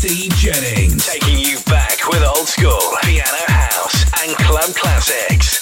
Steve Jennings. Taking you back with old school, piano house, and club classics.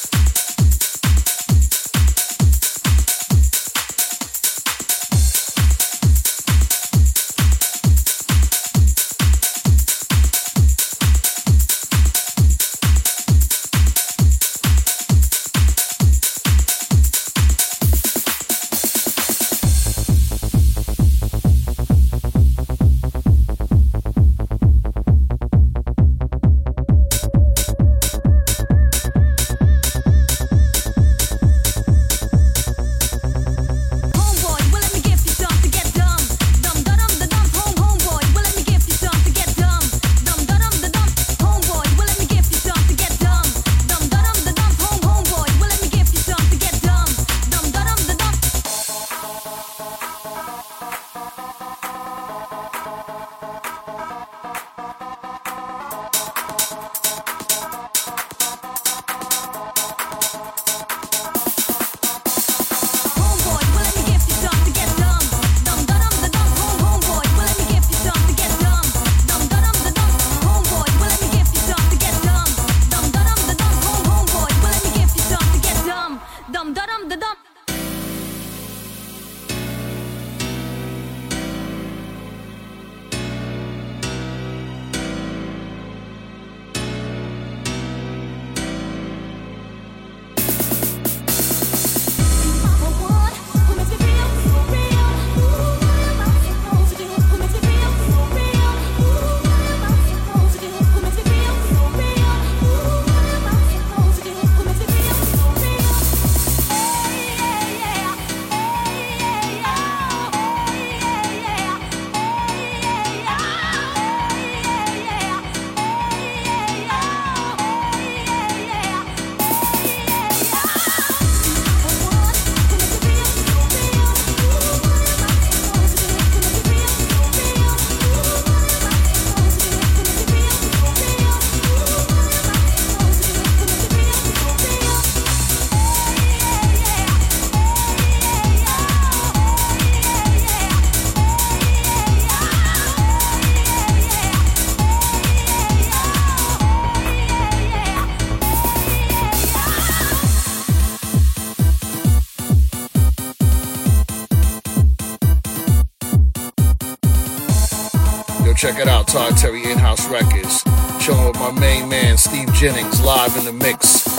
Check it out, Todd Terry In-House Records. Chilling with my main man, Steve Jennings, live in the mix.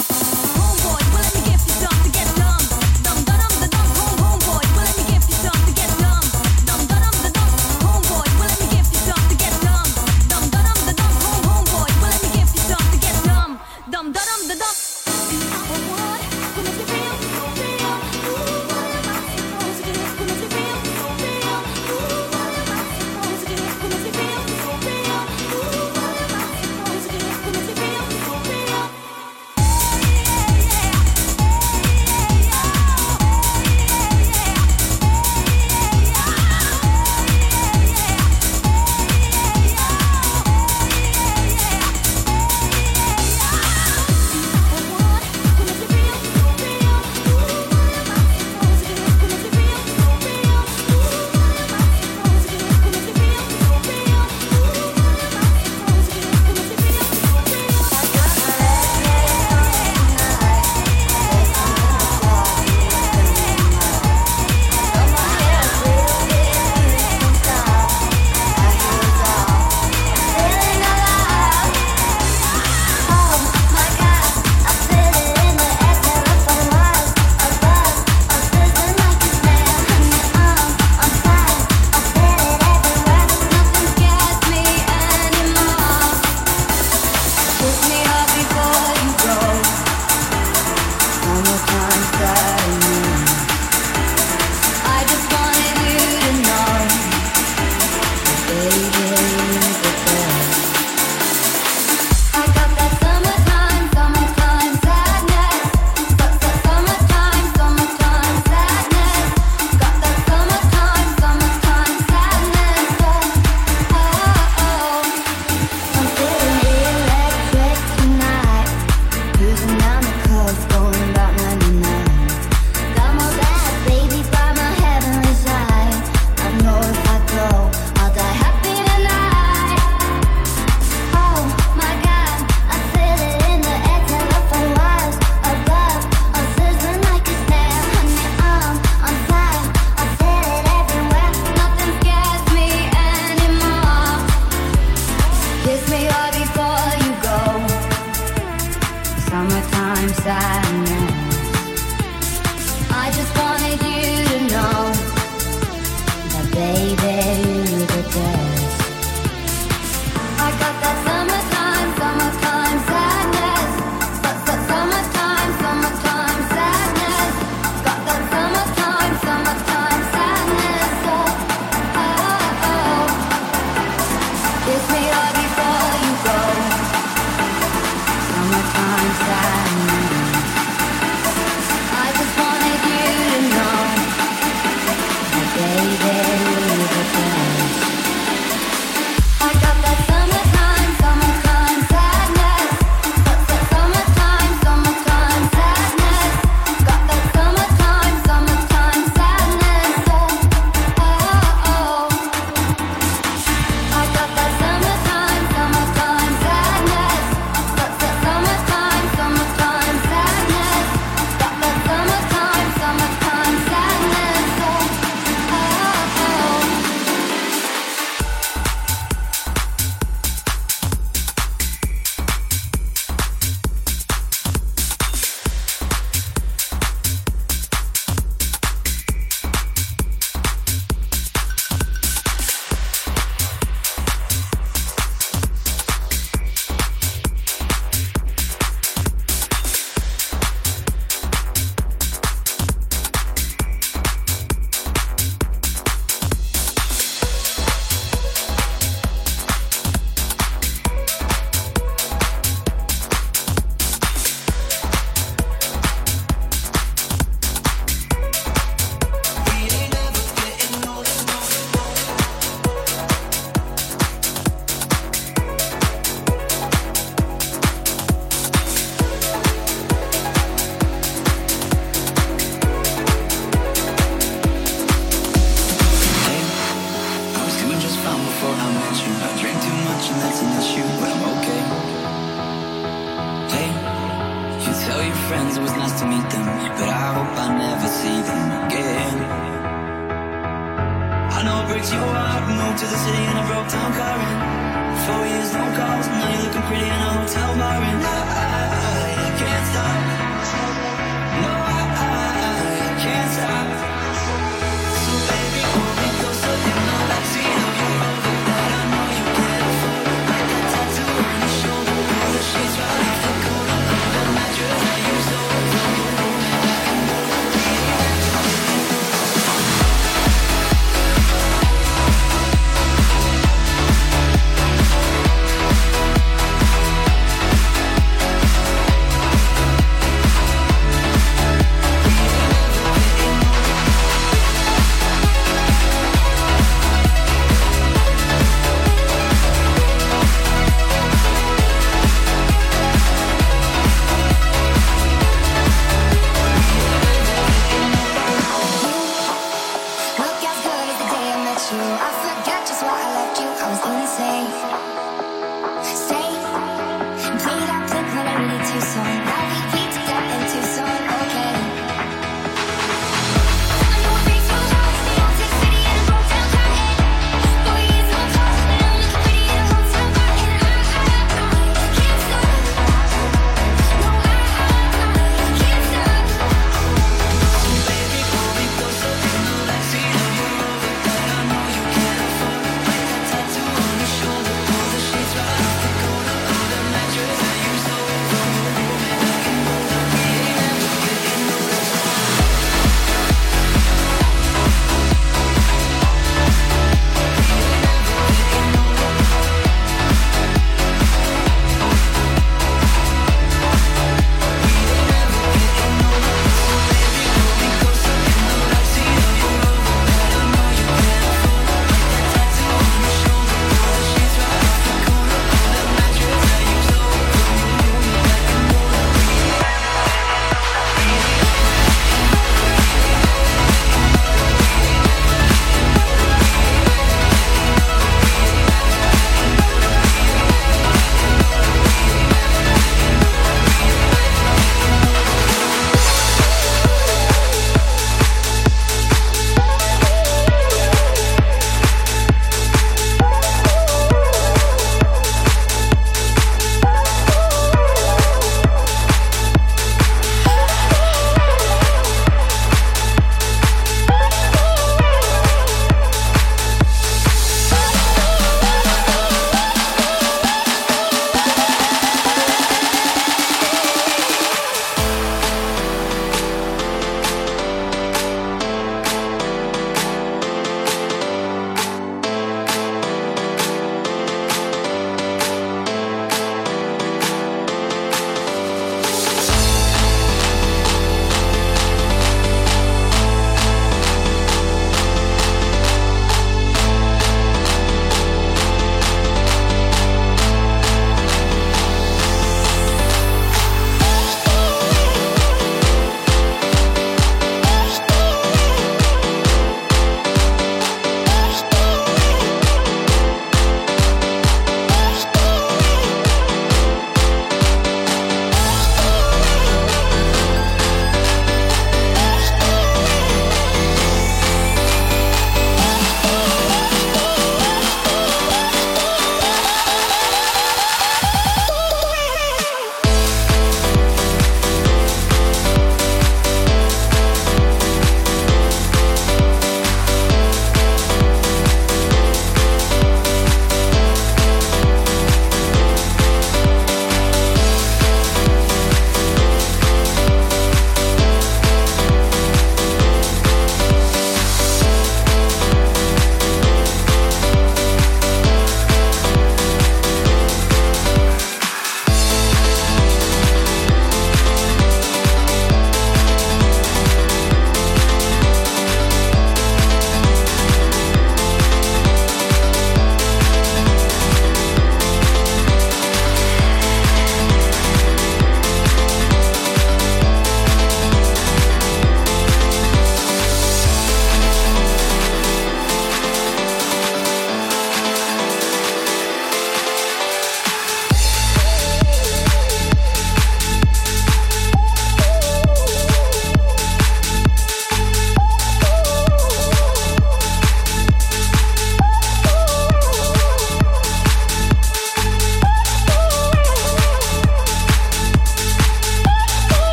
breaks you up. Moved to the city in a broke down car. And four years, no calls. Now you're looking pretty in a hotel bar. And I, I, I can't stop.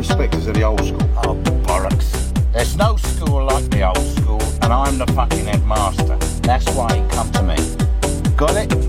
No of the old school. Oh, bollocks. There's no school like the old school, and I'm the fucking headmaster. That's why he come to me. Got it?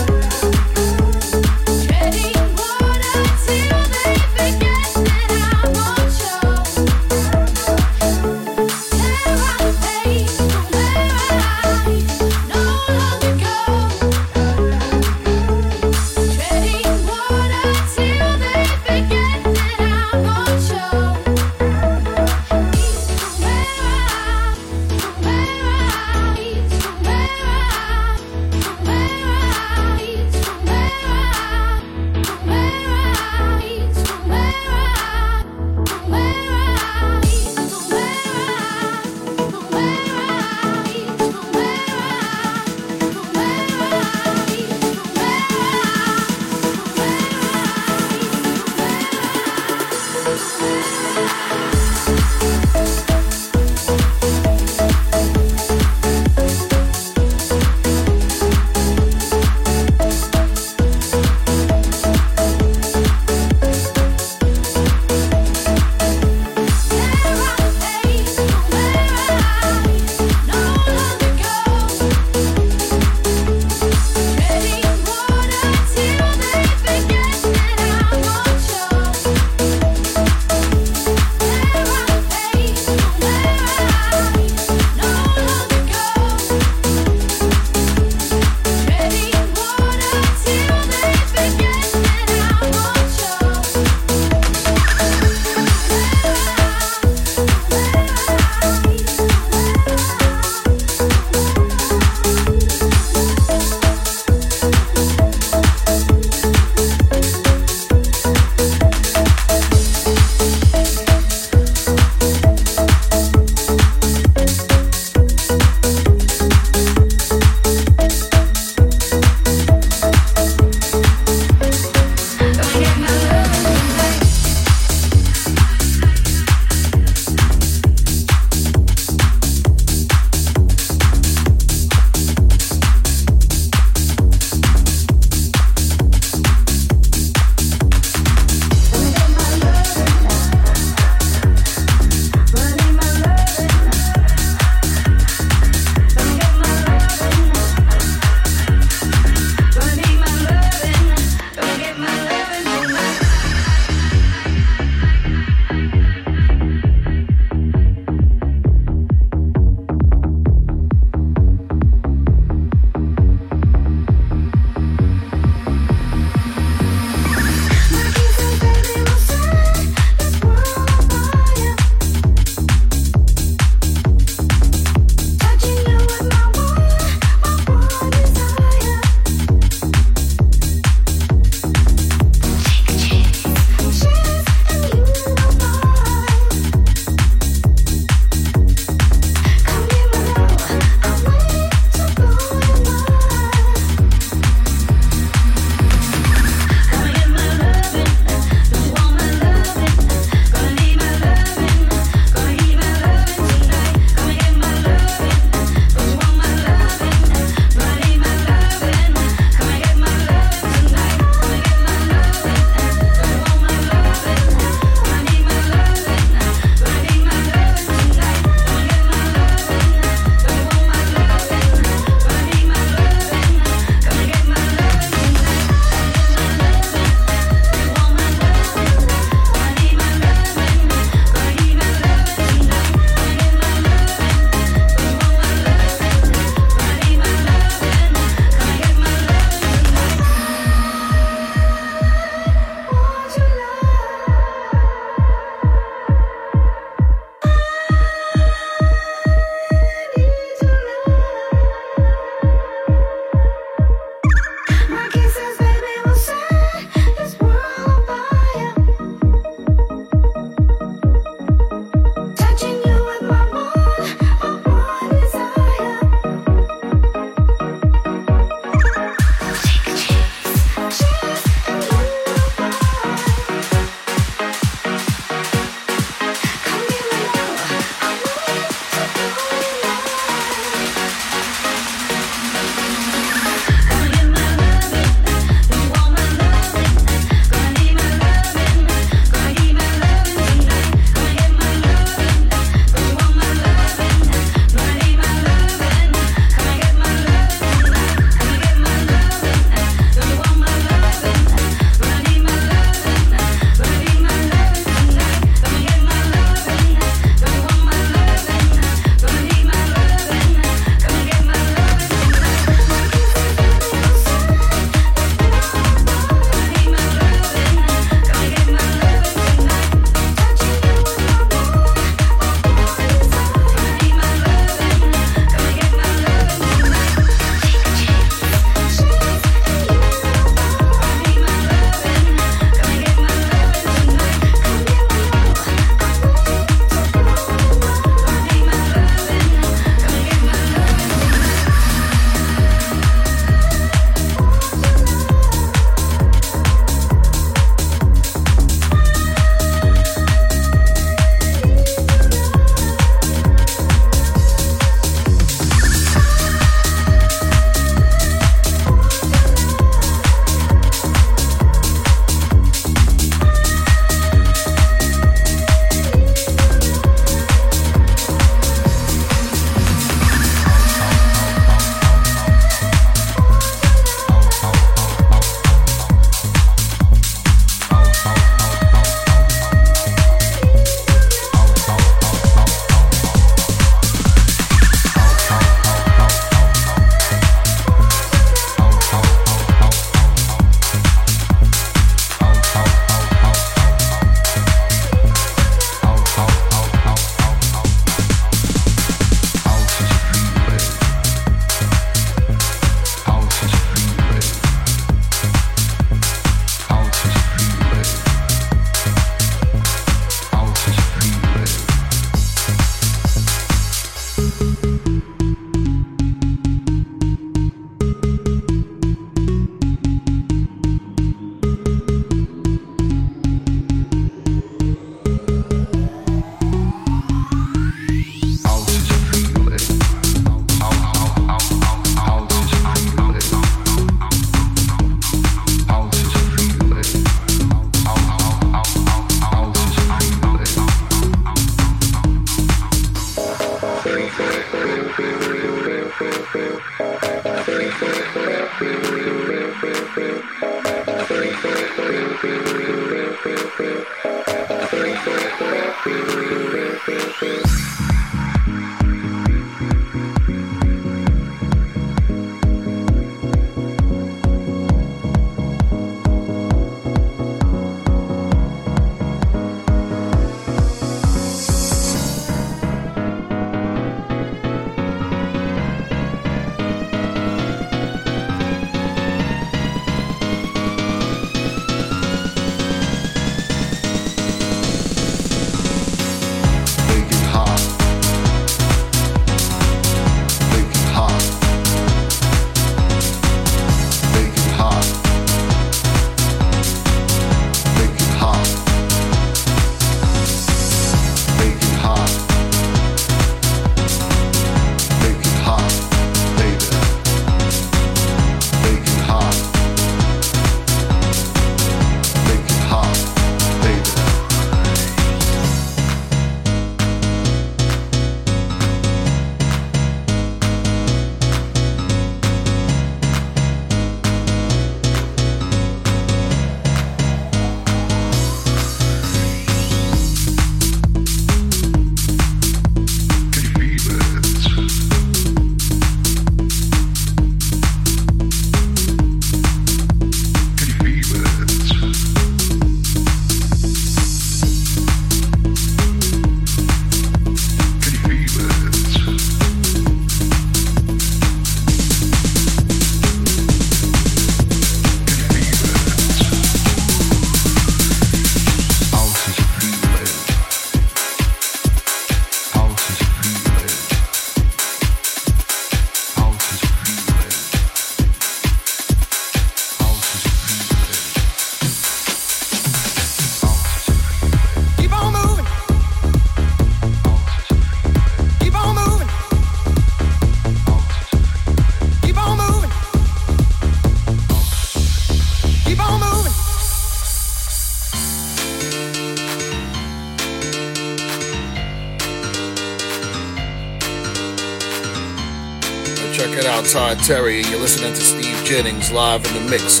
Todd Terry. and You're listening to Steve Jennings live in the mix.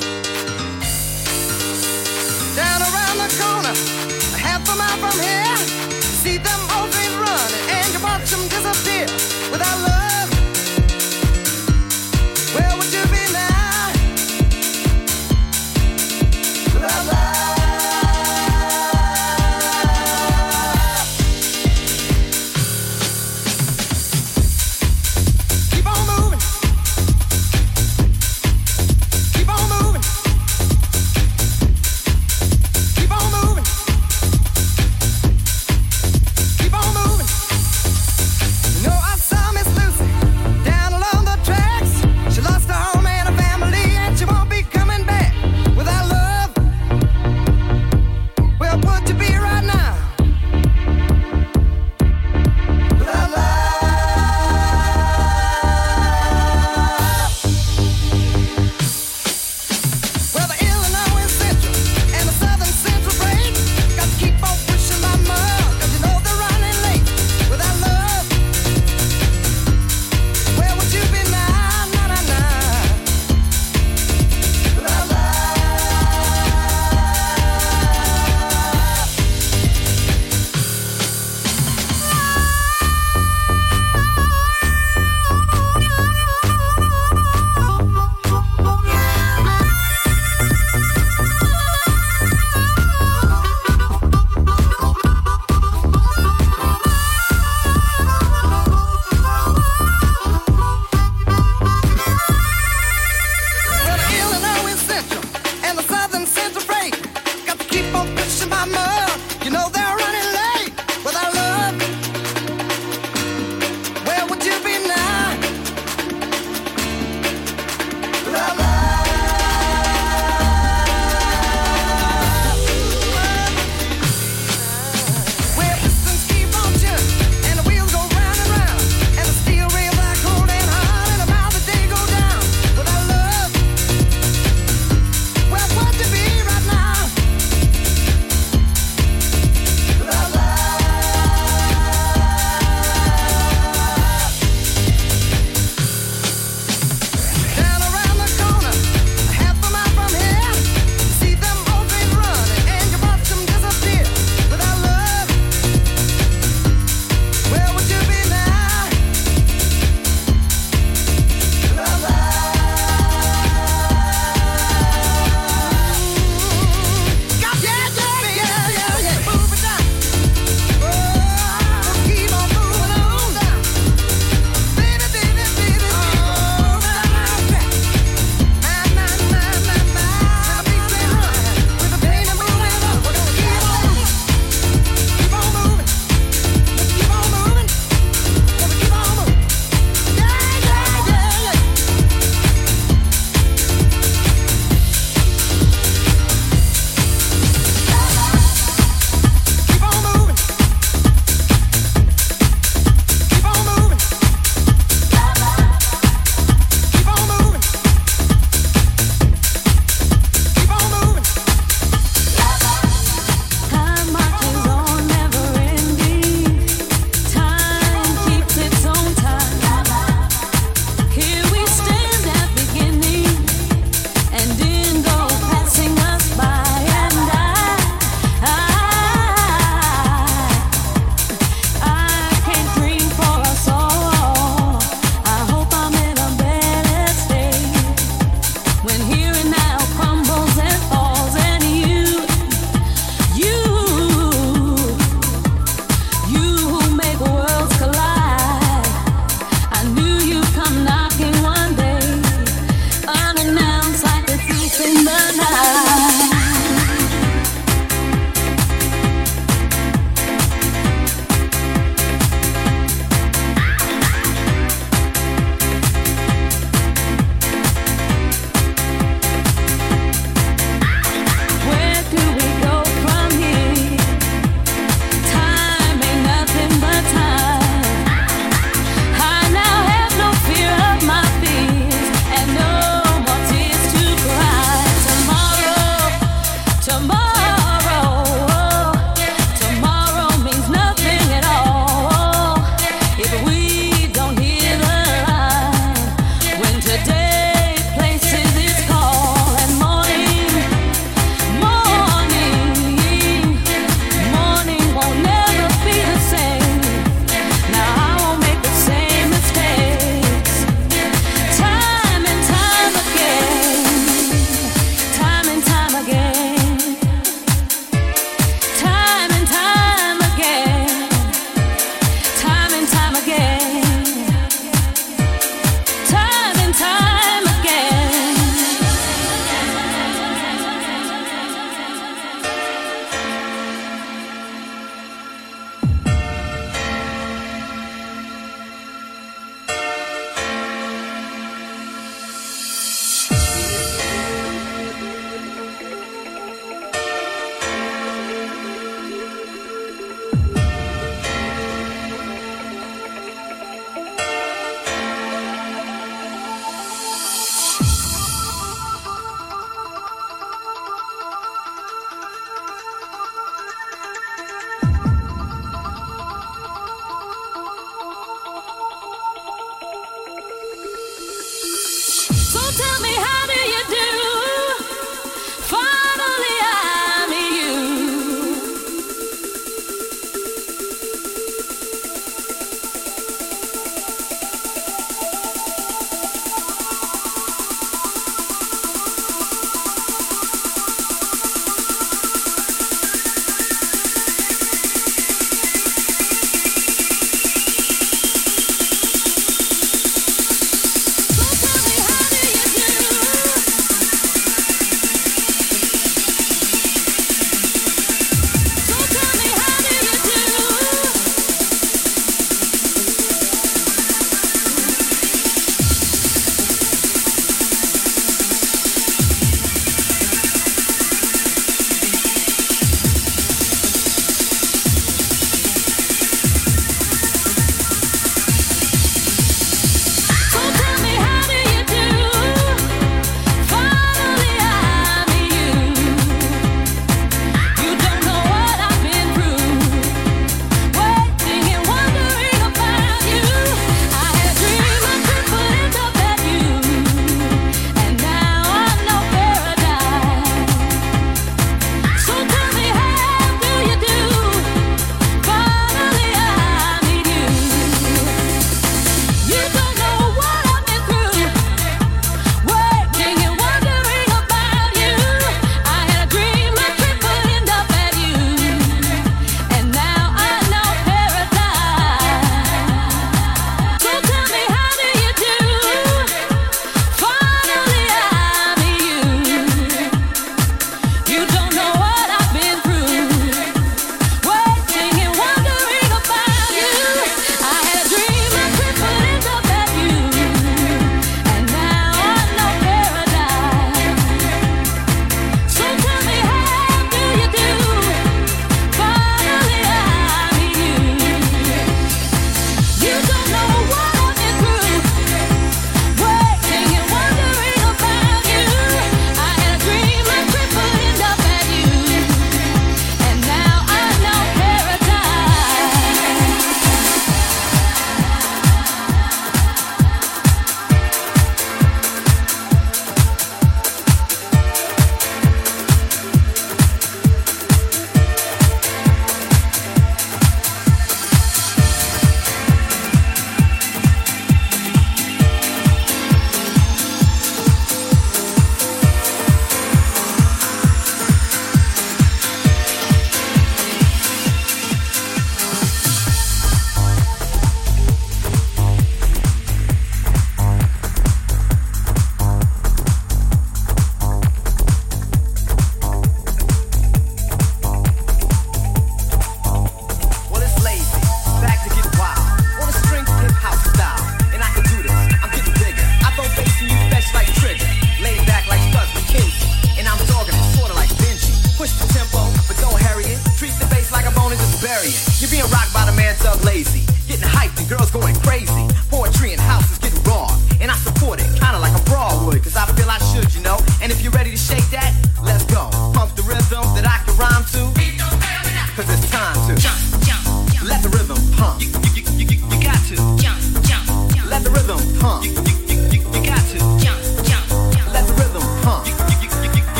Down around the corner, half a mile from here,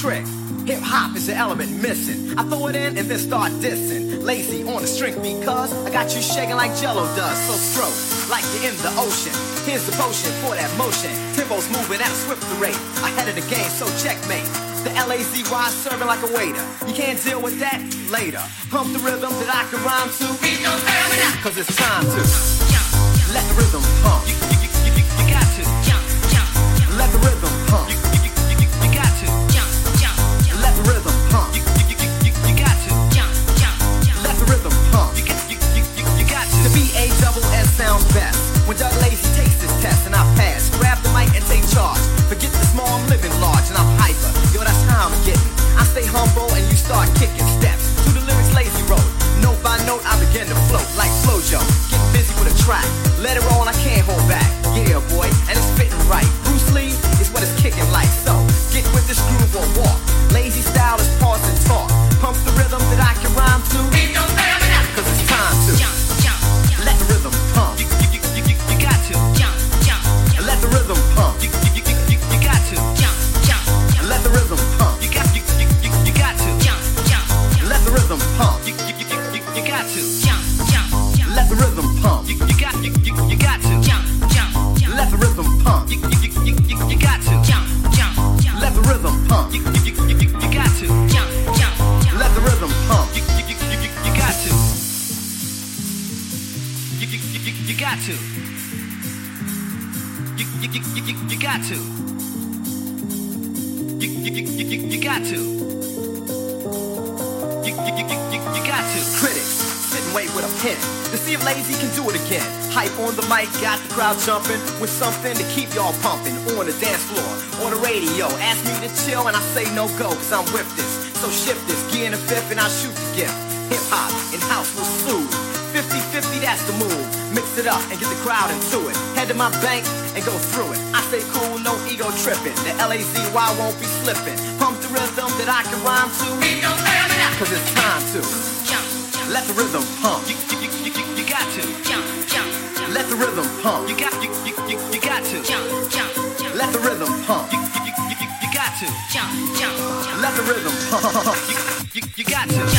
trick. Hip hop is the element missing. I throw it in and then start dissing. Lazy on the string because I got you shaking like jello does. So stroke, like you're in the ocean. Here's the potion for that motion. Tempo's moving at a swift rate. Ahead of the game, so checkmate. The LAZY serving like a waiter. You can't deal with that later. Pump the rhythm that I can rhyme to. Cause it's time to let the rhythm pump. You, you, you, you got to let the rhythm pump. my bank and go through it. I stay cool, no ego tripping. The LAZY won't be slipping. Pump the rhythm that I can rhyme to. Cause it's time to let the rhythm pump. You, you, you, you, you got to let the rhythm pump. You got you, you, you, you got to let the rhythm pump. You, you, you, you, you got to let the rhythm pump. You, you, you got to.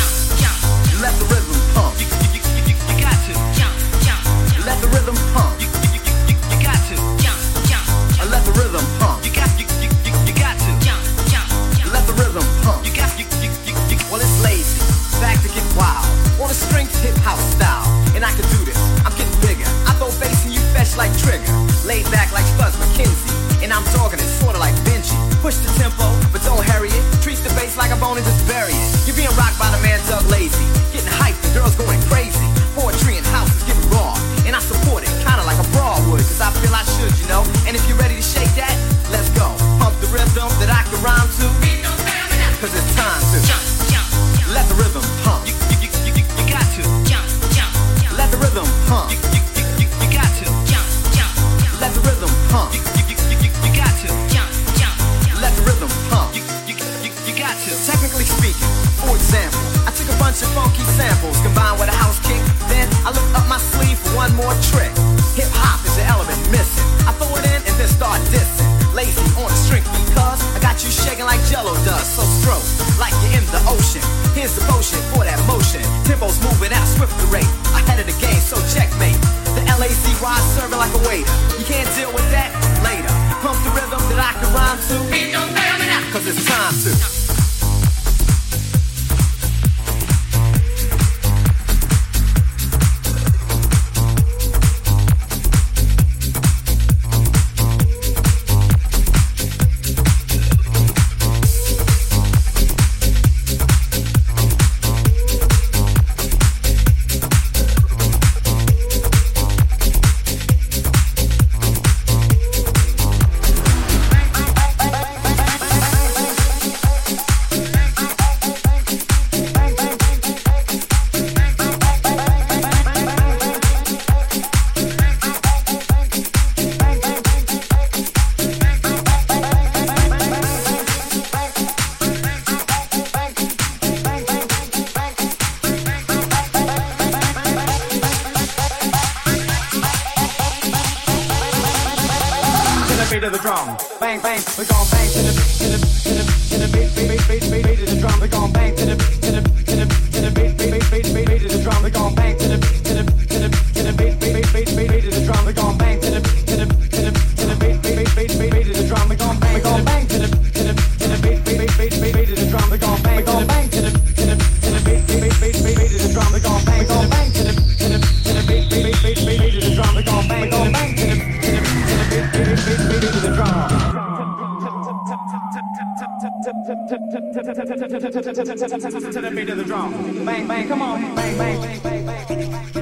to the beat of the drum. Bang, bang, come on, bang, bang, bang, bang, bang.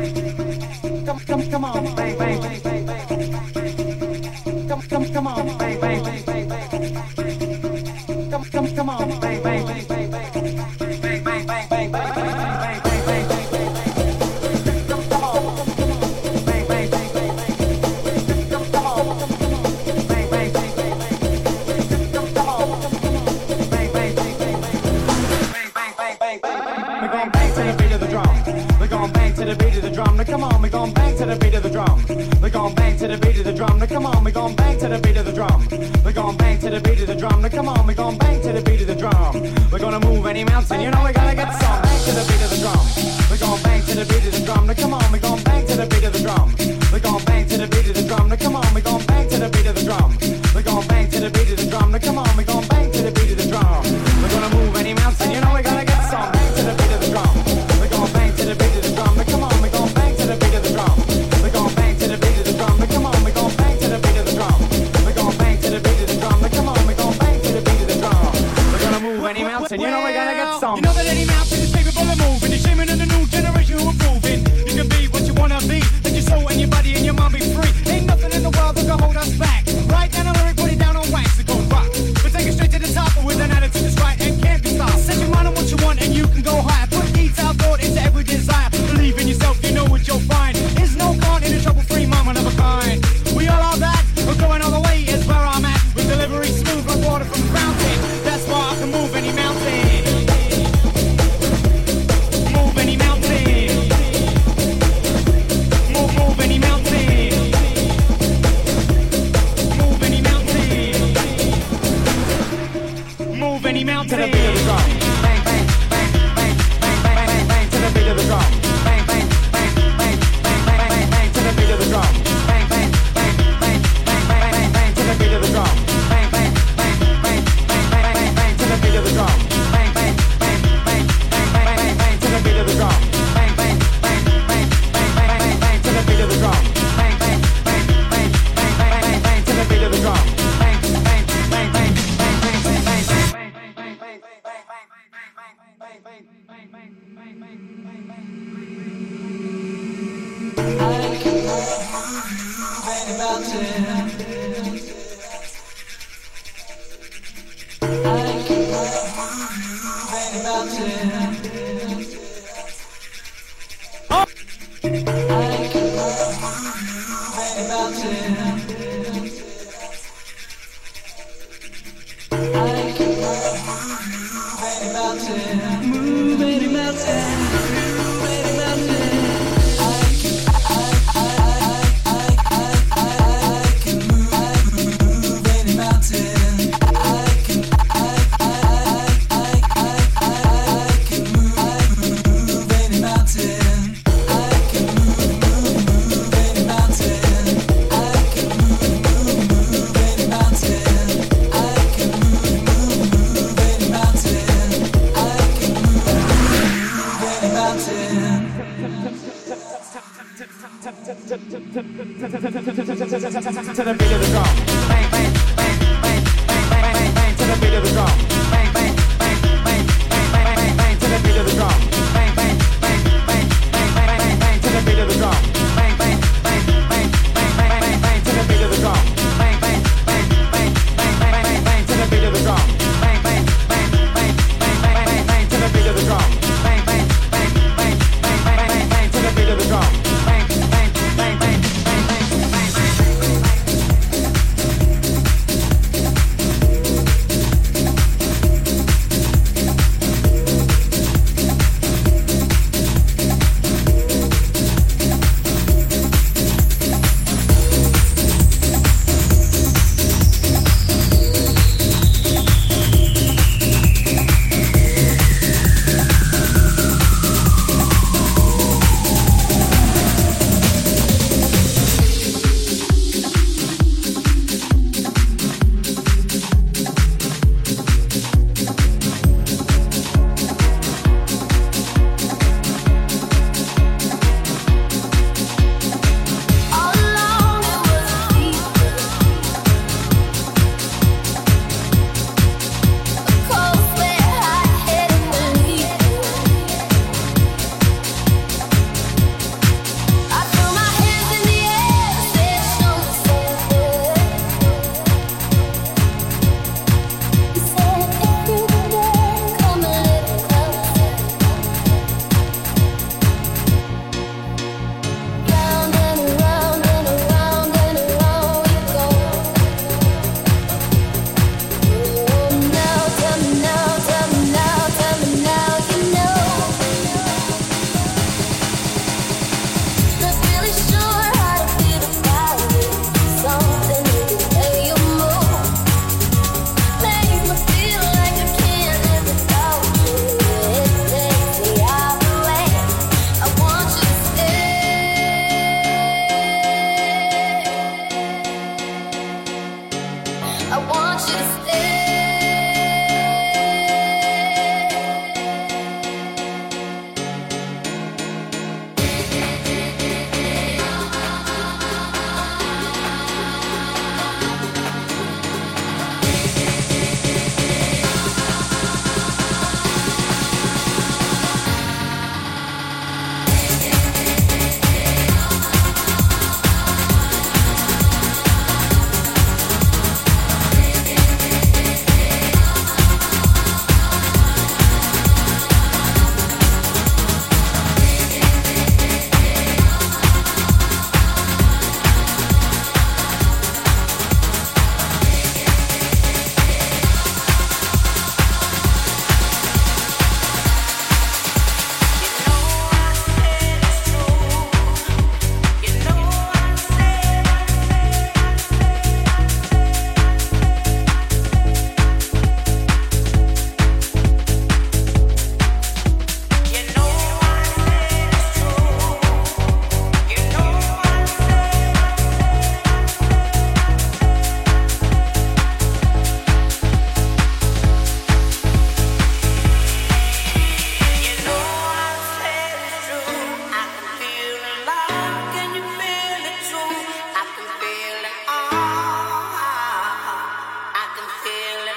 feeling.